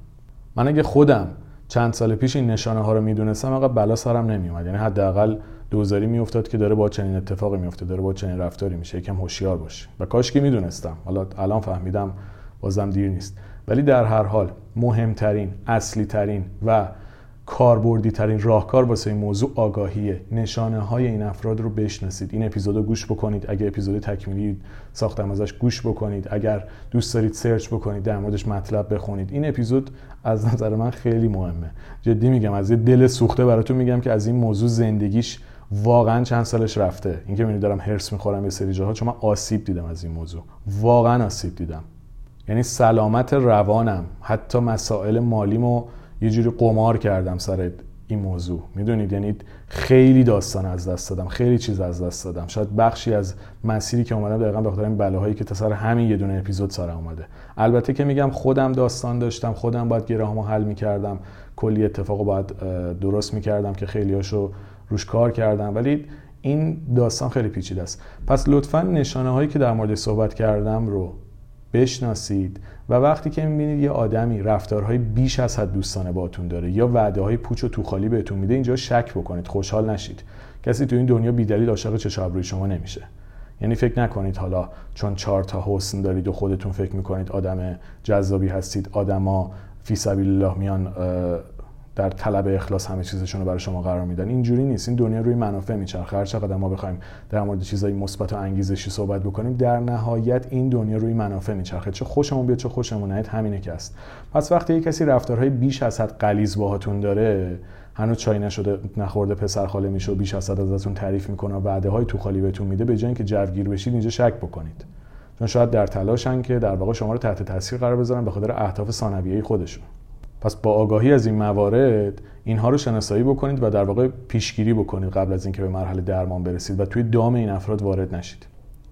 من اگه خودم چند سال پیش این نشانه ها رو می‌دونستم آقا بلا سرم نمیومد یعنی حداقل دوزاری میافتاد که داره با چنین اتفاقی میفته داره با چنین رفتاری میشه. یکم هوشیار باشه و کاش که می‌دونستم. حالا الان فهمیدم بازم دیر نیست. ولی در هر حال مهمترین اصلی ترین و کاربردی ترین راهکار واسه این موضوع آگاهیه. نشانه های این افراد رو بشناسید. این اپیزود رو گوش بکنید. اگه اپیزود تکمیلی ساختم ازش گوش بکنید. اگر دوست دارید سرچ بکنید در موردش مطلب بخونید. این اپیزود از نظر من خیلی مهمه. جدی میگم از یه دل سوخته براتون میگم که از این موضوع زندگیش واقعا چند سالش رفته. اینکه می‌بینید دارم هرس می‌خورم یه سری جاها چون من آسیب دیدم از این موضوع. واقعا آسیب دیدم. یعنی سلامت روانم. حتی مسائل مالیمو یه جوری قمار کردم سر این موضوع. می‌دونید؟ یعنی خیلی داستان از دست دادم خیلی چیز از دست دادم. شاید بخشی از مسیری که اومدم دقیقا به خاطر این بلاهایی که تا همین یه دونه اپیزود سر اومده. البته که میگم خودم داستان داشتم خودم باید گیرهامو حل می‌کردم. کلی اتفاقو باید درست می‌کردم که خیلیاشو روش کار کردم. ولی این داستان خیلی پیچیده است. پس لطفا نشانه هایی که در مورد صحبت کردم رو بشناسید. و وقتی که می‌بینید یه آدمی رفتارهای بیش از حد دوستانه باتون داره یا وعده های پوچ و توخالی بهتون میده اینجا شک بکنید خوشحال نشید. کسی تو این دنیا بیدلیل عاشق چه روی شما نمیشه. یعنی فکر نکنید حالا چون چهار تا حسن دارید و خودتون فکر می‌کنید آدم جذابی هستید آدما فی سبیل الله میان در طلب اخلاص همه چیزشون رو برای شما قرار میدن. اینجوری نیست. این دنیا روی منافع میچرخه. هر چقدر ما بخوایم در مورد چیزای مثبت و انگیزشی صحبت بکنیم در نهایت این دنیا روی منافع میچرخه. چه خوشمون بیاد چه خوشمون نیاد همینه که است. پس وقتی یک کسی رفتارهای بیش از حد غلیظ باهاتون داره هنوز چای نشده نخورده پسر خاله میشه و بیش از حد ازتون تعریف می‌کنه و وعده های تو خالی بهتون میده به جای اینکه جوگیر بشید اینجا شک بکنید. چون شاید در تلاشن که در واقع شما رو تحت تاثیر قرار بذارن به خاطر اهداف ثانویه خودشون. پس با آگاهی از این موارد اینها رو شناسایی بکنید و در واقع پیشگیری بکنید قبل از اینکه به مرحله درمان برسید و توی دام این افراد وارد نشید.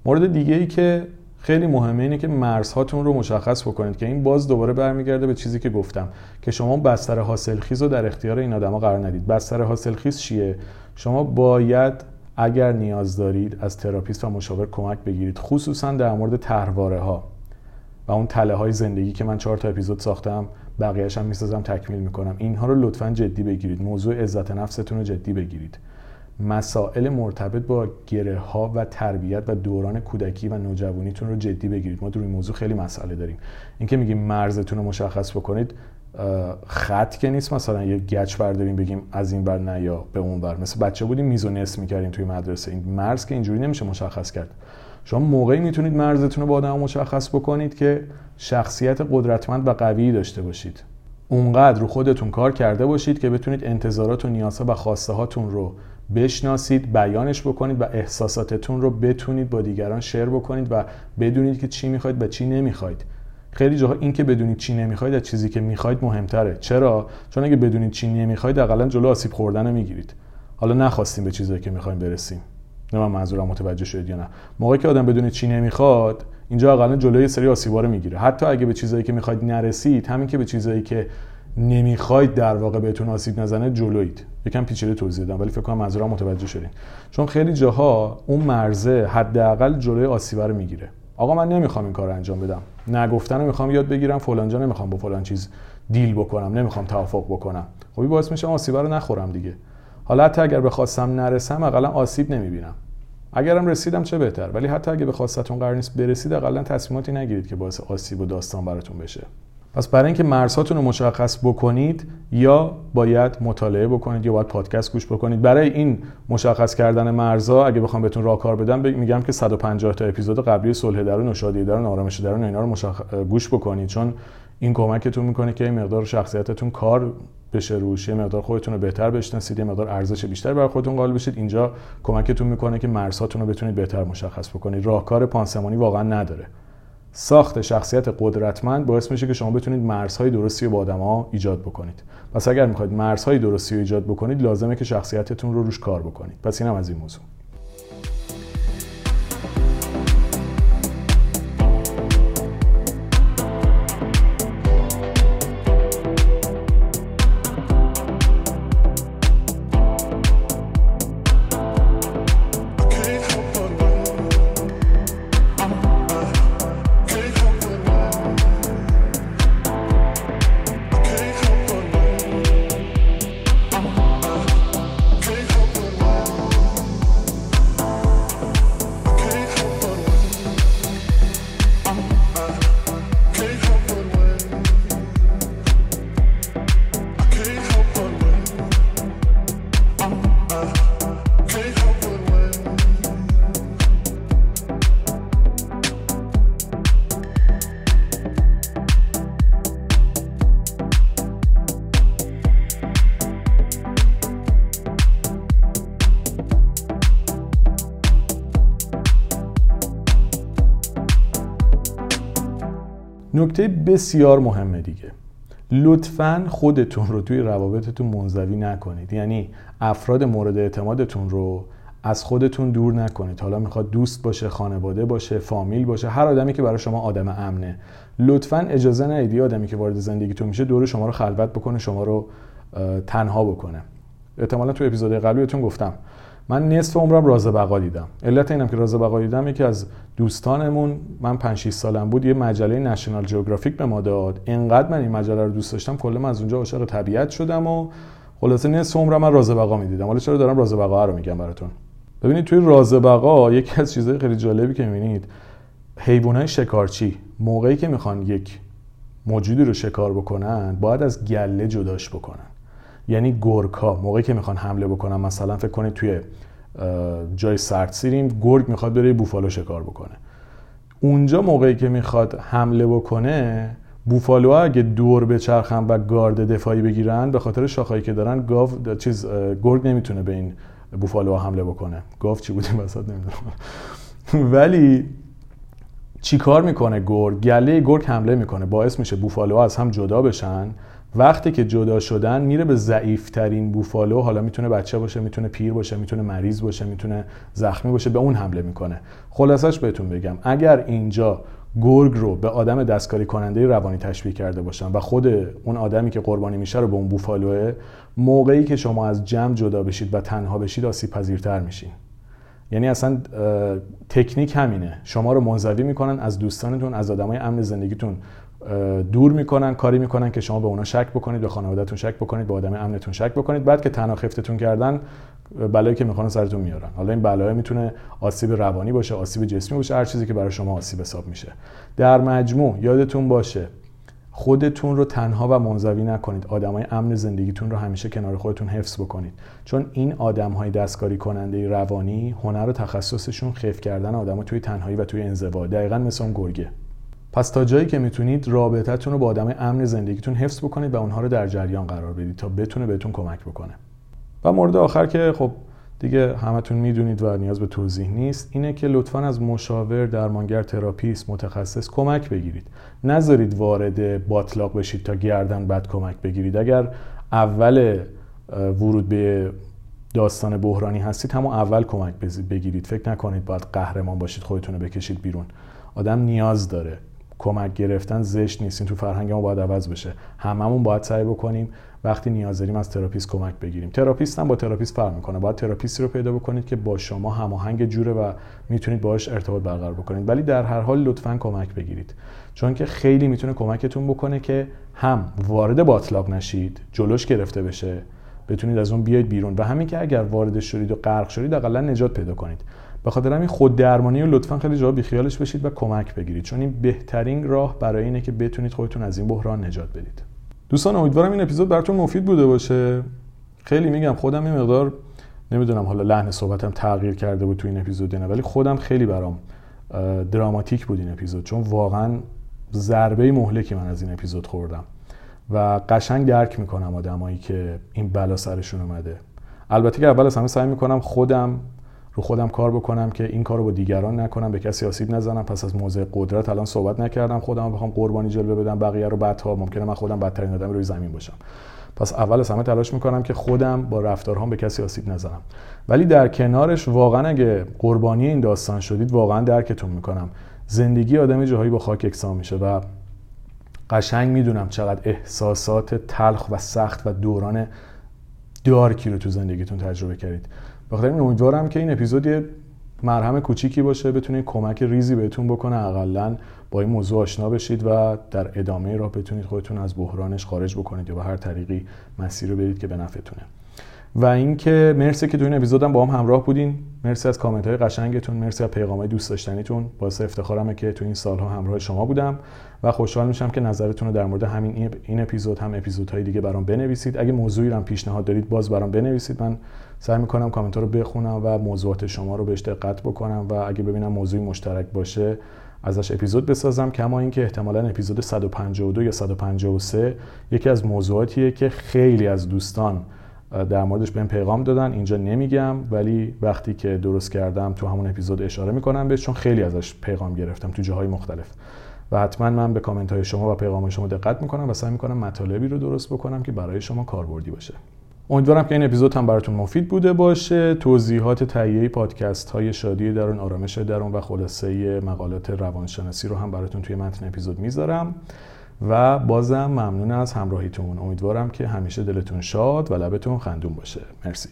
مورد دیگه ای که خیلی مهمه اینه که مرزهاتون رو مشخص بکنید که این باز دوباره برمیگرده به چیزی که گفتم که شما بستر حاصلخیز رو در اختیار این آدما قرار ندید. بستر حاصلخیز چیه؟ شما باید اگر نیاز دارید از تراپیست و مشاور کمک بگیرید خصوصا در مورد طرحواره ها و اون تله های زندگی که من چهار تا اپیزود ساختم. بقیه‌اش هم می‌سازم تکمیل می‌کنم. اینها رو لطفا جدی بگیرید. موضوع عزت نفستون رو جدی بگیرید. مسائل مرتبط با گره ها و تربیت و دوران کودکی و نوجوانیتون رو جدی بگیرید. ما در این موضوع خیلی مسئله داریم. اینکه میگیم مرزتون رو مشخص بکنید خط که نیست. مثلا یه گچ برداریم بگیم از این بر نه یا به اون بر مثل بچه بودیم میز و نصف می‌کردیم توی مدرسه. این مرز که اینجوری نمیشه مشخص کرد. شما موقعی می‌تونید مرزتون رو با آدم مشخص بکنید که شخصیت قدرتمند و قوی داشته باشید. اونقدر رو خودتون کار کرده باشید که بتونید انتظارات و نیازها و خواسته هاتون رو بشناسید بیانش بکنید و احساساتتون رو بتونید با دیگران شیر بکنید و بدونید که چی می‌خواید و چی نمی‌خواید. خیلی جاها این که بدونید چی نمی‌خواید از چیزی که می‌خواید مهمتره. چرا؟ چون اگه بدونید چی نمی‌خواید اقلا جلو آسیب خوردن رو می‌گیرید. حالا نخواستیم به چیزایی که می‌خوایم برسیم. نه من منظورم متوجه شدید یا نه. موقعی که آدم بدون چی نمی‌خواد اینجا اقلا جلوی سری آسیبا رو می‌گیره. حتی اگه به چیزایی که می‌خواید نرسید همین که به چیزایی که نمی‌خواید در واقع بهتون آسیب نزنه جلوید یکم پیچیده توضیح دادم ولی فکر کنم منظورم متوجه شدین. چون خیلی جاها اون مرزه حداقل جلوی آسیبا رو می‌گیره. آقا من نمی‌خوام این کار انجام بدم. نگفتن می‌خوام یاد بگیرم فلان جا نمی‌خوام با فلان چیز دیل بکنم نمی‌خوام توافق بکنم. خب باعث میشه آسیبا رو نخورم دیگه. حالا حتی اگر بخواستم نرسم اقلا آسیب نمی‌بینم. اگرم رسیدم چه بهتر؟ ولی حتی اگه به خواستتون قرار نیست برسید اقلا تصمیماتی نگیرید که باعث آسیب و داستان براتون بشه. پس برای اینکه مرزهاتون رو مشخص بکنید یا باید مطالعه بکنید یا باید پادکست گوش بکنید. برای این مشخص کردن مرزها اگه بخوام بهتون راهکار بدم میگم که 150 تا اپیزود قبلی صلح درون و شادی درون آرامش درون اینا رو مشخ... گوش بکنید. چون این کمکتون می‌کنه که این مقدار شخصیتتون کار بشه روش یه مقدار خودتون رو بهتر بشناسید یه مقدار ارزش بیشتر برای خودتون قائل بشید. اینجا کمکتون می‌کنه که مرزهاتون رو بتونید بهتر مشخص بکنید. راهکار پانسمانی واقعا نداره. ساخت شخصیت قدرتمند باعث میشه که شما بتونید مرزهای درستی رو با آدما ایجاد بکنید. پس اگر می‌خواید مرزهای درستی رو ایجاد بکنید لازمه که شخصیتتون رو روش کار بکنید. پس اینم از این موضوع. نکته بسیار مهمه دیگه. لطفا خودتون رو توی روابطتون منزوی نکنید. یعنی افراد مورد اعتمادتون رو از خودتون دور نکنید. حالا می‌خواد دوست باشه خانواده باشه فامیل باشه هر آدمی که برای شما آدم امنه. لطفا اجازه ندید آدمی که وارد زندگیتون میشه دور شما رو خلوت بکنه شما رو تنها بکنه. احتمالا تو اپیزود قبلی بهتون گفتم. من نصف عمرم راز بقا دیدم. علت اینم که راز بقا دیدم یکی از دوستانمون من 5 6 سالم بود یه مجله نشنال جیوگرافیک به ما داد. انقدر من این مجله رو دوست داشتم کلا من از اونجا عاشق طبیعت شدم و خلاصه نصف عمرم من راز بقا می‌دیدم. حالا چرا دارم راز بقا رو میگم براتون؟ ببینید توی راز بقا یکی از چیزهای خیلی جالبی که می‌بینید حیوانات شکارچی موقعی که می‌خوان یک موجودی رو شکار بکنن باید از گله جداش بکنن. یعنی گرگا موقعی که می‌خوان حمله بکنن مثلا فکر کنید توی جای سرد سیریم گرگ می‌خواد بره بوفالو شکار بکنه. اونجا موقعی که می‌خواد حمله بکنه بوفالو اگه دور بچرخن و گارد دفاعی بگیرن به خاطر شاخهایی که دارن گاو چیز گرگ نمی‌تونه به این بوفالو حمله بکنه. گاو چی بودیم <laughs> وسط نمی‌دونم. ولی چیکار می‌کنه گرگ؟ گله گرگ حمله می‌کنه. باعث میشه بوفالو از هم جدا بشن وقتی که جدا شدن میره به ضعیفترین بوفالو حالا می‌تونه بچه باشه می‌تونه پیر باشه می‌تونه مریض باشه می‌تونه زخمی باشه به اون حمله می‌کنه. خلاصش بهتون بگم اگر اینجا گرگ رو به آدم دستکاری کننده روانی تشبیه کرده باشن و خود اون آدمی که قربانی میشه رو به اون بوفالوه موقعی که شما از جمع جدا بشید و تنها بشید آسیب پذیرتر میشین. یعنی اصلا تکنیک همینه. شما رو منزوی می‌کنن از دوستانتون از آدمای امن زندگیتون. دور می‌کنن کاری می‌کنن که شما به اونا شک بکنید به خانوادهتون شک بکنید به آدم امنتون شک بکنید. بعد که تنها خفتتون کردن بلایی که می‌خوان سرتون میارن. حالا این بلای می‌تونه آسیب روانی باشه آسیب جسمی باشه هر چیزی که برای شما آسیب حساب میشه. در مجموع یادتون باشه خودتون رو تنها و منزوی نکنید. آدمای امن زندگیتون رو همیشه کنار خودتون حفظ بکنید. چون این آدم های دستکاری کننده روانی هنر و تخصصشون خف کردن آدم توی تنهایی و توی انزوا. دقیقا مثل اون گرگه. پس تا جایی که می‌تونید رابطتون رو با آدم امن زندگیتون حفظ بکنید و اونها رو در جریان قرار بدید تا بتونه بهتون کمک بکنه. و مورد آخر که خب دیگه همتون می‌دونید و نیاز به توضیح نیست اینه که لطفا از مشاور درمانگر تراپیست متخصص کمک بگیرید. نذارید وارد باطلاق بشید تا گردن بعد کمک بگیرید. اگر اول ورود به داستان بحرانی هستید همون اول کمک بگیرید. فکر نکنید باید قهرمان باشید خودتون رو بکشید بیرون. آدم نیاز داره. کمک گرفتن زشت نیست. این تو فرهنگ ما باید عوض بشه. هممون باید سعی بکنیم وقتی نیاز داریم از تراپیست کمک بگیریم. تراپیست هم با تراپیست فرق می‌کنه. باید تراپیستی رو پیدا بکنید که با شما باهاتون جوره و می‌تونید باهاش ارتباط برقرار بکنید. ولی در هر حال لطفا کمک بگیرید. چون که خیلی می‌تونه کمکتون بکنه که هم وارد باتلاق نشید جلوش گرفته بشه بتونید از اون بیاید بیرون. و همین که اگر وارد شدید و غرق شدید اقلا نجات پیدا کنید. به خاطر همین خود درمانی رو لطفا خیلی جاها بیخیالش بشید و کمک بگیرید. چون این بهترین راه برای اینه که بتونید خودتون از این بحران نجات بدید. دوستان امیدوارم این اپیزود براتون مفید بوده باشه. خیلی میگم خودم این مقدار نمی‌دونم حالا لحن صحبتم تغییر کرده بود تو این اپیزود نه ولی خودم خیلی برام دراماتیک بود این اپیزود. چون واقعا ضربه مهلکی من از این اپیزود خوردم و قشنگ درک می‌کنم آدمایی که این بلا سرشون اومده. البته که اول از همه سعی می‌کنم خودم رو خودم کار بکنم که این کارو با دیگران نکنم به کسی آسیب نزنم. پس از موضع قدرت الان صحبت نکردم. خودم بخوام قربانی جلوه بدم بقیه رو بعدها. ممکنه من خودم بدترین آدم روی زمین باشم. پس اول از همه تلاش می‌کنم که خودم با رفتارهام به کسی آسیب نزنم. ولی در کنارش واقعا اگه قربانی این داستان شدید واقعا درکتون می‌کنم. زندگی آدم جاهایی با خاک یکسان میشه و قشنگ می‌دونم چقدر احساسات تلخ و سخت و دوران دارکی رو تو زندگیتون تجربه کردید. بخاطر این امیدوارم که این اپیزود یه مرهم کوچیکی باشه بتونه کمک ریزی بهتون بکنه اقلا با این موضوع آشنا بشید و در ادامه راه بتونید خودتون از بحرانش خارج بکنید یا به هر طریقی مسیر رو برید که به نفعتونه. و اینکه مرسی که تو این اپیزودم با هم همراه بودین. مرسی از کامنت های قشنگتون. مرسی از پیغام های دوست داشتنیتون. باعث افتخارمه که تو این سالها همراه شما بودم و خوشحال میشم که نظرتون رو در مورد همین این اپیزود هم اپیزودهای دیگه برام بنویسید. اگه موضوعی رو پیشنهاد دارید باز برام بنویسید. من سعی می‌کنم کامنت ها رو بخونم و موضوعات شما رو بهش دقت بکنم و اگه ببینم موضوعی مشترک باشه ازش اپیزود بسازم. کما اینکه احتمالا اپیزود 152 یا 153 یکی از موضوعاتیه که خیلی از دوستان در موردش بهم پیغام دادن. اینجا نمیگم ولی وقتی که درست کردم تو همون اپیزود اشاره می‌کنم بهش چون خیلی ازش پیغام گرفتم تو جاهای مختلف. و حتما من به کامنت های شما و پیغام شما دقت می‌کنم و سعی می‌کنم مطالبی رو درست بکنم که برای شما کاربردی باشه. امیدوارم که این اپیزود هم براتون مفید بوده باشه. توضیحات تهیه پادکست های شادی درون آرامش درون و خلاصه مقالات روانشناسی رو هم براتون توی متن اپیزود می‌ذارم. و بازم ممنون از همراهیتون. امیدوارم که همیشه دلتون شاد و لبتون خندون باشه. مرسی.